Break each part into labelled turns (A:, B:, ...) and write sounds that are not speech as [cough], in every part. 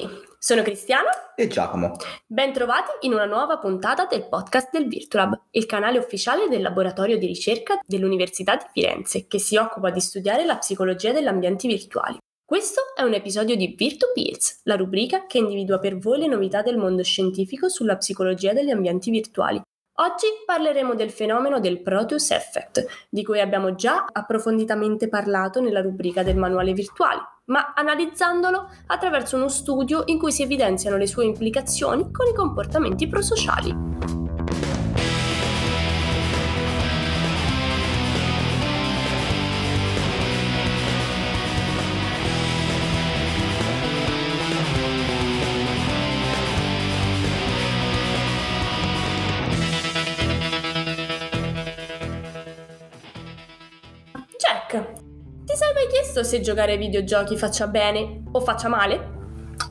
A: tutti, sono Cristiana
B: e Giacomo.
A: Bentrovati in una nuova puntata del podcast del Virtulab, il canale ufficiale del laboratorio di ricerca dell'Università di Firenze che si occupa di studiare la psicologia degli ambienti virtuali. Questo è un episodio di VirtuPills, la rubrica che individua per voi le novità del mondo scientifico sulla psicologia degli ambienti virtuali. Oggi parleremo del fenomeno del Proteus Effect, di cui abbiamo già approfonditamente parlato nella rubrica del manuale virtuale, ma analizzandolo attraverso uno studio in cui si evidenziano le sue implicazioni con i comportamenti prosociali. Ti sei mai chiesto se giocare ai videogiochi faccia bene o faccia male?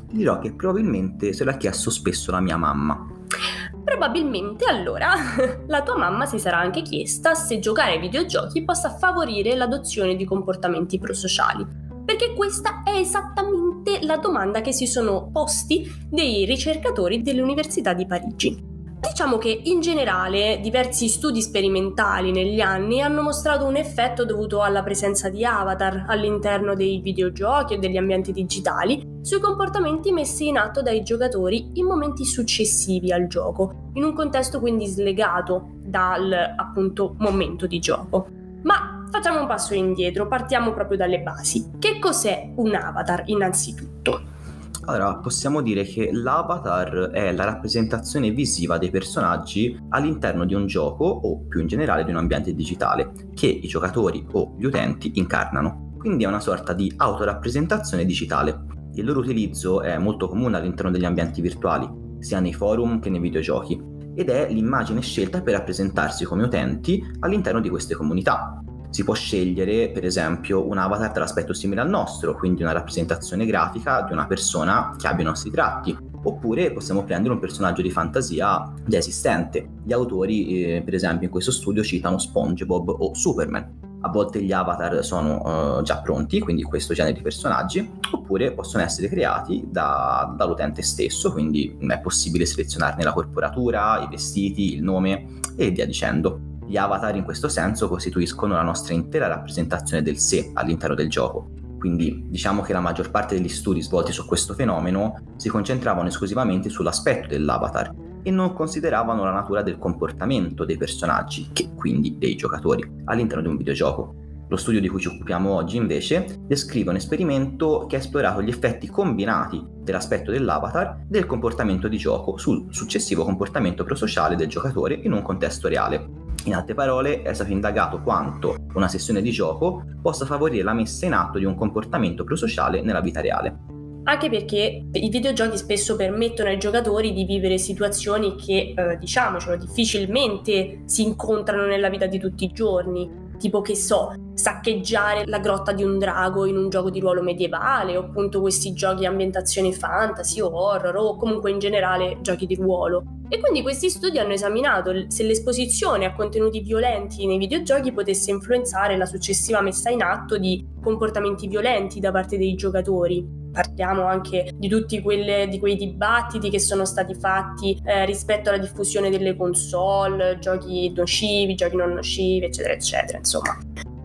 B: Ti dirò che probabilmente se l'ha chiesto spesso la mia mamma.
A: Probabilmente allora [laughs] la tua mamma si sarà anche chiesta se giocare ai videogiochi possa favorire l'adozione di comportamenti prosociali, perché questa è esattamente la domanda che si sono posti dei ricercatori dell'Università di Parigi. Diciamo che in generale diversi studi sperimentali negli anni hanno mostrato un effetto dovuto alla presenza di avatar all'interno dei videogiochi o degli ambienti digitali sui comportamenti messi in atto dai giocatori in momenti successivi al gioco, in un contesto quindi slegato dal appunto momento di gioco. Ma facciamo un passo indietro, partiamo proprio dalle basi. Che cos'è un avatar innanzitutto?
B: Allora, possiamo dire che l'avatar è la rappresentazione visiva dei personaggi all'interno di un gioco o più in generale di un ambiente digitale che i giocatori o gli utenti incarnano. Quindi è una sorta di autorappresentazione digitale. Il loro utilizzo è molto comune all'interno degli ambienti virtuali, sia nei forum che nei videogiochi, ed è l'immagine scelta per rappresentarsi come utenti all'interno di queste comunità si può scegliere per esempio un avatar dall'aspetto simile al nostro, quindi una rappresentazione grafica di una persona che abbia i nostri tratti, oppure possiamo prendere un personaggio di fantasia già esistente. Gli autori, eh, per esempio, in questo studio citano SpongeBob o Superman. A volte gli avatar sono uh, già pronti, quindi questo genere di personaggi, oppure possono essere creati da, dall'utente stesso, quindi è possibile selezionarne la corporatura, i vestiti, il nome e via dicendo. Gli avatar in questo senso costituiscono la nostra intera rappresentazione del sé all'interno del gioco. Quindi diciamo che la maggior parte degli studi svolti su questo fenomeno si concentravano esclusivamente sull'aspetto dell'avatar e non consideravano la natura del comportamento dei personaggi, che quindi dei giocatori, all'interno di un videogioco. Lo studio di cui ci occupiamo oggi invece descrive un esperimento che ha esplorato gli effetti combinati dell'aspetto dell'avatar del comportamento di gioco sul successivo comportamento prosociale del giocatore in un contesto reale. In altre parole, è stato indagato quanto una sessione di gioco possa favorire la messa in atto di un comportamento prosociale nella vita reale.
A: Anche perché i videogiochi spesso permettono ai giocatori di vivere situazioni che, eh, diciamocelo, difficilmente si incontrano nella vita di tutti i giorni tipo che so, saccheggiare la grotta di un drago in un gioco di ruolo medievale, o appunto questi giochi ambientazione fantasy o horror, o comunque in generale giochi di ruolo. E quindi questi studi hanno esaminato se l'esposizione a contenuti violenti nei videogiochi potesse influenzare la successiva messa in atto di comportamenti violenti da parte dei giocatori parliamo anche di tutti quelle, di quei dibattiti che sono stati fatti eh, rispetto alla diffusione delle console, giochi nocivi, giochi non nocivi, eccetera, eccetera, insomma.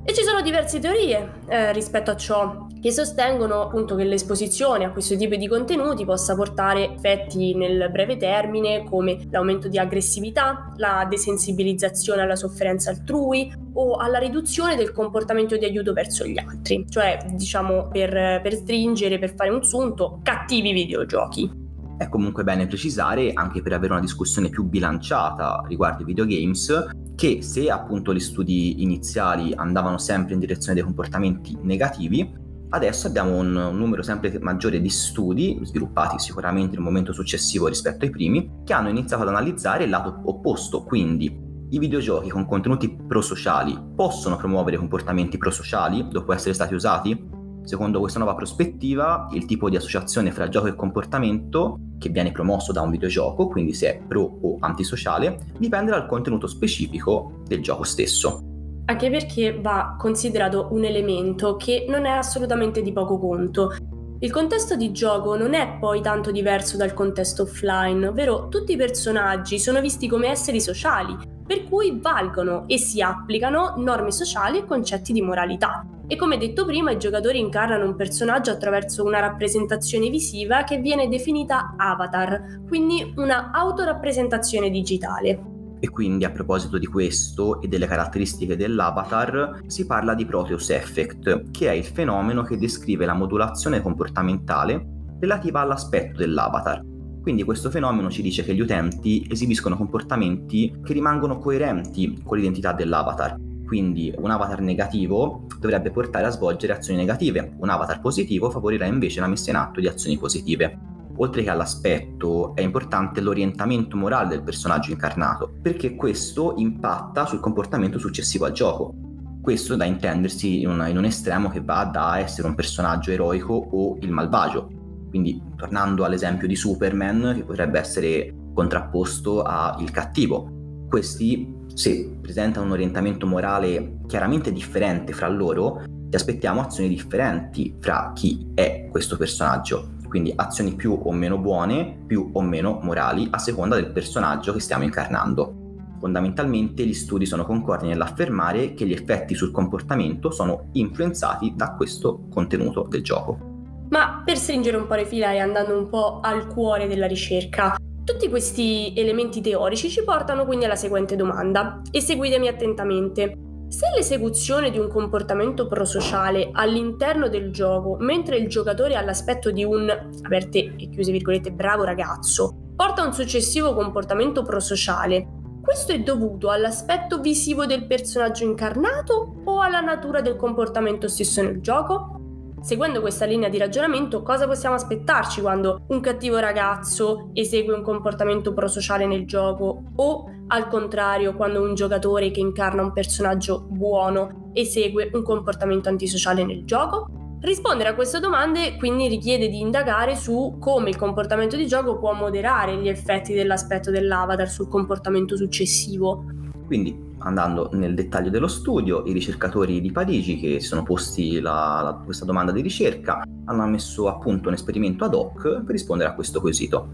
A: E ci sono diverse teorie eh, rispetto a ciò che sostengono appunto che l'esposizione a questo tipo di contenuti possa portare effetti nel breve termine come l'aumento di aggressività, la desensibilizzazione alla sofferenza altrui o alla riduzione del comportamento di aiuto verso gli altri, cioè diciamo per, per stringere, per fare un sunto, cattivi videogiochi.
B: È comunque bene precisare, anche per avere una discussione più bilanciata riguardo i videogames, che se appunto gli studi iniziali andavano sempre in direzione dei comportamenti negativi, Adesso abbiamo un, numero sempre maggiore di studi, sviluppati sicuramente in un momento successivo rispetto ai primi, che hanno iniziato ad analizzare il lato opposto, quindi i videogiochi con contenuti prosociali possono promuovere comportamenti prosociali dopo essere stati usati? Secondo questa nuova prospettiva, il tipo di associazione fra gioco e comportamento che viene promosso da un videogioco, quindi se è pro o antisociale, dipende dal contenuto specifico del gioco stesso
A: anche perché va considerato un elemento che non è assolutamente di poco conto. Il contesto di gioco non è poi tanto diverso dal contesto offline, ovvero tutti i personaggi sono visti come esseri sociali, per cui valgono e si applicano norme sociali e concetti di moralità. E come detto prima, i giocatori incarnano un personaggio attraverso una rappresentazione visiva che viene definita avatar, quindi una autorappresentazione digitale.
B: E quindi a proposito di questo e delle caratteristiche dell'avatar, si parla di Proteus Effect, che è il fenomeno che descrive la modulazione comportamentale relativa all'aspetto dell'avatar. Quindi questo fenomeno ci dice che gli utenti esibiscono comportamenti che rimangono coerenti con l'identità dell'avatar. Quindi un avatar negativo dovrebbe portare a svolgere azioni negative, un avatar positivo favorirà invece la messa in atto di azioni positive oltre che all'aspetto, è importante l'orientamento morale del personaggio incarnato, perché questo impatta sul comportamento successivo al gioco. Questo da intendersi in, una, in un estremo che va da essere un personaggio eroico o il malvagio. Quindi, tornando all'esempio di Superman, che potrebbe essere contrapposto al cattivo. Questi, se presentano un orientamento morale chiaramente differente fra loro, ci aspettiamo azioni differenti fra chi è questo personaggio quindi azioni più o meno buone, più o meno morali, a seconda del personaggio che stiamo incarnando. Fondamentalmente gli studi sono concordi nell'affermare che gli effetti sul comportamento sono influenzati da questo contenuto del gioco.
A: Ma per stringere un po' le fila e andando un po' al cuore della ricerca, tutti questi elementi teorici ci portano quindi alla seguente domanda e seguitemi attentamente. Se l'esecuzione di un comportamento prosociale all'interno del gioco, mentre il giocatore ha l'aspetto di un, aperte e chiuse virgolette, bravo ragazzo, porta a un successivo comportamento prosociale, questo è dovuto all'aspetto visivo del personaggio incarnato o alla natura del comportamento stesso nel gioco? Seguendo questa linea di ragionamento, cosa possiamo aspettarci quando un cattivo ragazzo esegue un comportamento prosociale nel gioco o al contrario quando un giocatore che incarna un personaggio buono esegue un comportamento antisociale nel gioco? Rispondere a queste domande quindi richiede di indagare su come il comportamento di gioco può moderare gli effetti dell'aspetto dell'avatar sul comportamento successivo.
B: Quindi andando nel dettaglio dello studio, i ricercatori di Parigi che si sono posti la, la, questa domanda di ricerca hanno messo a punto un esperimento ad hoc per rispondere a questo quesito.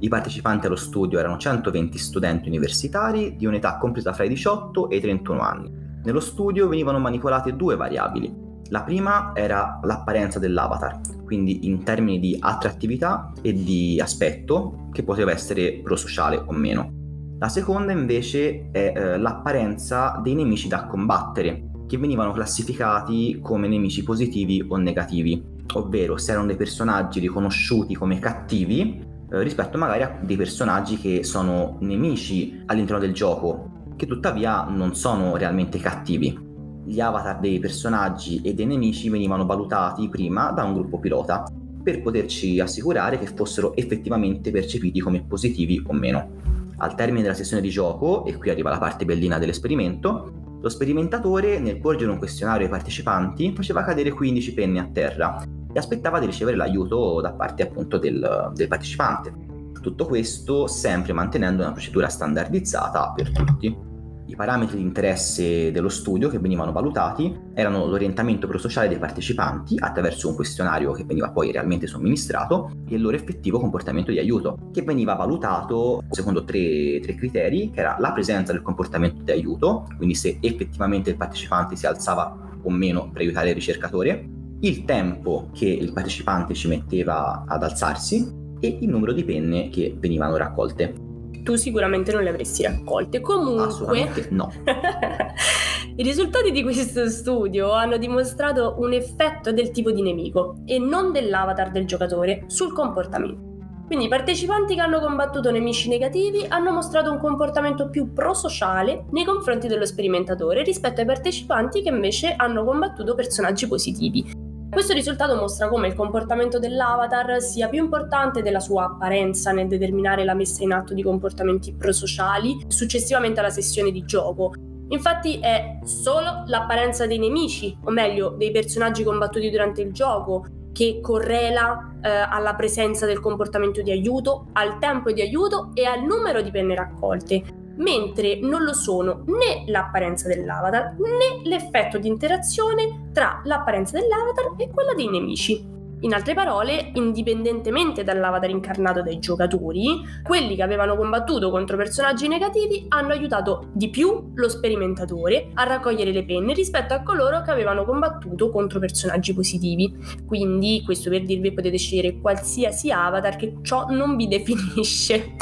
B: I partecipanti allo studio erano 120 studenti universitari di un'età compresa fra i 18 e i 31 anni. Nello studio venivano manipolate due variabili. La prima era l'apparenza dell'avatar, quindi in termini di attrattività e di aspetto, che poteva essere prosociale o meno. La seconda invece è eh, l'apparenza dei nemici da combattere, che venivano classificati come nemici positivi o negativi, ovvero se erano dei personaggi riconosciuti come cattivi eh, rispetto magari a dei personaggi che sono nemici all'interno del gioco, che tuttavia non sono realmente cattivi. Gli avatar dei personaggi e dei nemici venivano valutati prima da un gruppo pilota per poterci assicurare che fossero effettivamente percepiti come positivi o meno. Al termine della sessione di gioco, e qui arriva la parte bellina dell'esperimento, lo sperimentatore, nel porgere un questionario ai partecipanti, faceva cadere 15 penne a terra e aspettava di ricevere l'aiuto da parte appunto del, del partecipante. Tutto questo sempre mantenendo una procedura standardizzata per tutti. I parametri di interesse dello studio che venivano valutati erano l'orientamento prosociale dei partecipanti attraverso un questionario che veniva poi realmente somministrato e il loro effettivo comportamento di aiuto, che veniva valutato secondo tre, tre criteri, che era la presenza del comportamento di aiuto, quindi se effettivamente il partecipante si alzava o meno per aiutare il ricercatore, il tempo che il partecipante ci metteva ad alzarsi e il numero di penne che venivano raccolte
A: tu sicuramente non le avresti raccolte. Comunque,
B: no. [laughs]
A: I risultati di questo studio hanno dimostrato un effetto del tipo di nemico e non dell'avatar del giocatore sul comportamento. Quindi i partecipanti che hanno combattuto nemici negativi hanno mostrato un comportamento più prosociale nei confronti dello sperimentatore rispetto ai partecipanti che invece hanno combattuto personaggi positivi. Questo risultato mostra come il comportamento dell'avatar sia più importante della sua apparenza nel determinare la messa in atto di comportamenti prosociali successivamente alla sessione di gioco. Infatti è solo l'apparenza dei nemici, o meglio dei personaggi combattuti durante il gioco, che correla eh, alla presenza del comportamento di aiuto, al tempo di aiuto e al numero di penne raccolte mentre non lo sono né l'apparenza dell'avatar né l'effetto di interazione tra l'apparenza dell'avatar e quella dei nemici. In altre parole, indipendentemente dall'avatar incarnato dai giocatori, quelli che avevano combattuto contro personaggi negativi hanno aiutato di più lo sperimentatore a raccogliere le penne rispetto a coloro che avevano combattuto contro personaggi positivi. Quindi, questo per dirvi, potete scegliere qualsiasi avatar che ciò non vi definisce.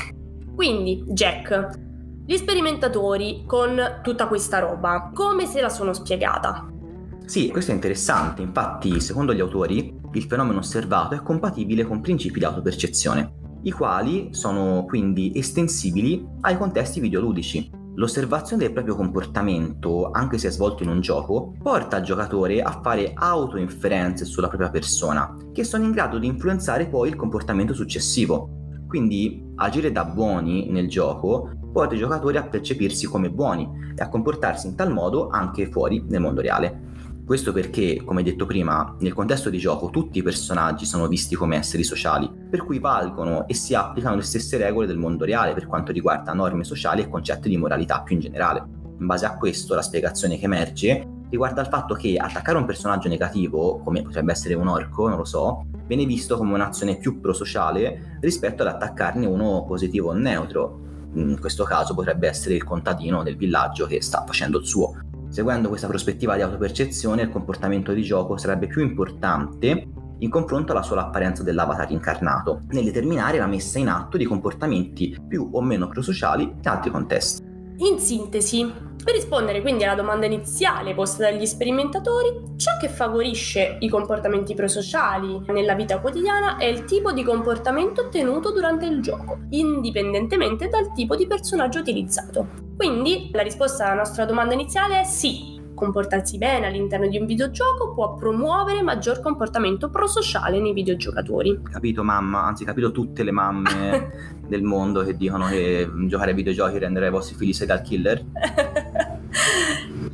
A: Quindi, Jack, gli sperimentatori con tutta questa roba, come se la sono spiegata?
B: Sì, questo è interessante, infatti secondo gli autori il fenomeno osservato è compatibile con principi di autopercezione, i quali sono quindi estensibili ai contesti videoludici. L'osservazione del proprio comportamento, anche se svolto in un gioco, porta il giocatore a fare autoinferenze sulla propria persona, che sono in grado di influenzare poi il comportamento successivo. Quindi agire da buoni nel gioco porta i giocatori a percepirsi come buoni e a comportarsi in tal modo anche fuori nel mondo reale. Questo perché, come detto prima, nel contesto di gioco tutti i personaggi sono visti come esseri sociali, per cui valgono e si applicano le stesse regole del mondo reale per quanto riguarda norme sociali e concetti di moralità più in generale. In base a questo, la spiegazione che emerge riguarda il fatto che attaccare un personaggio negativo, come potrebbe essere un orco, non lo so, viene visto come un'azione più prosociale rispetto ad attaccarne uno positivo o neutro. In questo caso potrebbe essere il contadino del villaggio che sta facendo il suo. Seguendo questa prospettiva di autopercezione, il comportamento di gioco sarebbe più importante in confronto alla sola apparenza dell'avatar incarnato, nel determinare la messa in atto di comportamenti più o meno prosociali in altri contesti.
A: In sintesi, per rispondere quindi alla domanda iniziale posta dagli sperimentatori, ciò che favorisce i comportamenti prosociali nella vita quotidiana è il tipo di comportamento ottenuto durante il gioco, indipendentemente dal tipo di personaggio utilizzato. Quindi la risposta alla nostra domanda iniziale è sì, comportarsi bene all'interno di un videogioco può promuovere maggior comportamento prosociale nei videogiocatori.
B: Capito mamma, anzi capito tutte le mamme [laughs] del mondo che dicono che giocare ai videogiochi renderà i vostri figli serial killer? [laughs]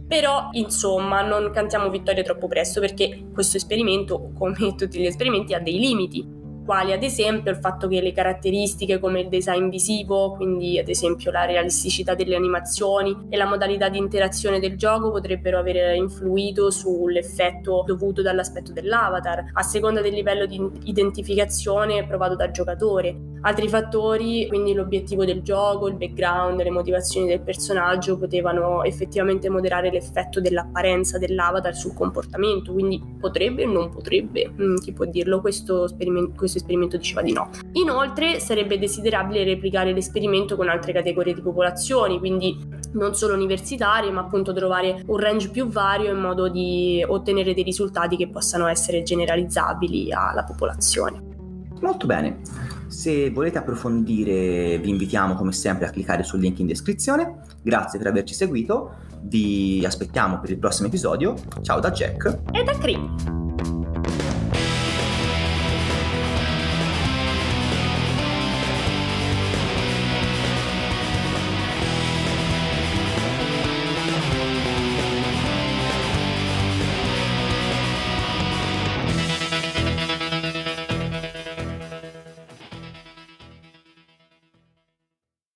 A: Però, insomma, non cantiamo vittoria troppo presto perché questo esperimento, come [laughs] tutti gli esperimenti, ha dei limiti quali ad esempio il fatto che le caratteristiche come il design visivo, quindi ad esempio la realisticità delle animazioni e la modalità di interazione del gioco potrebbero aver influito sull'effetto dovuto dall'aspetto dell'avatar, a seconda del livello di identificazione provato dal giocatore. Altri fattori, quindi l'obiettivo del gioco, il background, le motivazioni del personaggio potevano effettivamente moderare l'effetto dell'apparenza dell'avatar sul comportamento, quindi potrebbe o non potrebbe, mm, chi può dirlo, questo, esperimento, questo esperimento diceva di no. Inoltre sarebbe desiderabile replicare l'esperimento con altre categorie di popolazioni, quindi non solo universitarie, ma appunto trovare un range più vario in modo di ottenere dei risultati che possano essere generalizzabili alla popolazione.
B: Molto bene. Se volete approfondire vi invitiamo come sempre a cliccare sul link in descrizione. Grazie per averci seguito, vi aspettiamo per il prossimo episodio. Ciao da Jack
A: e da Cream.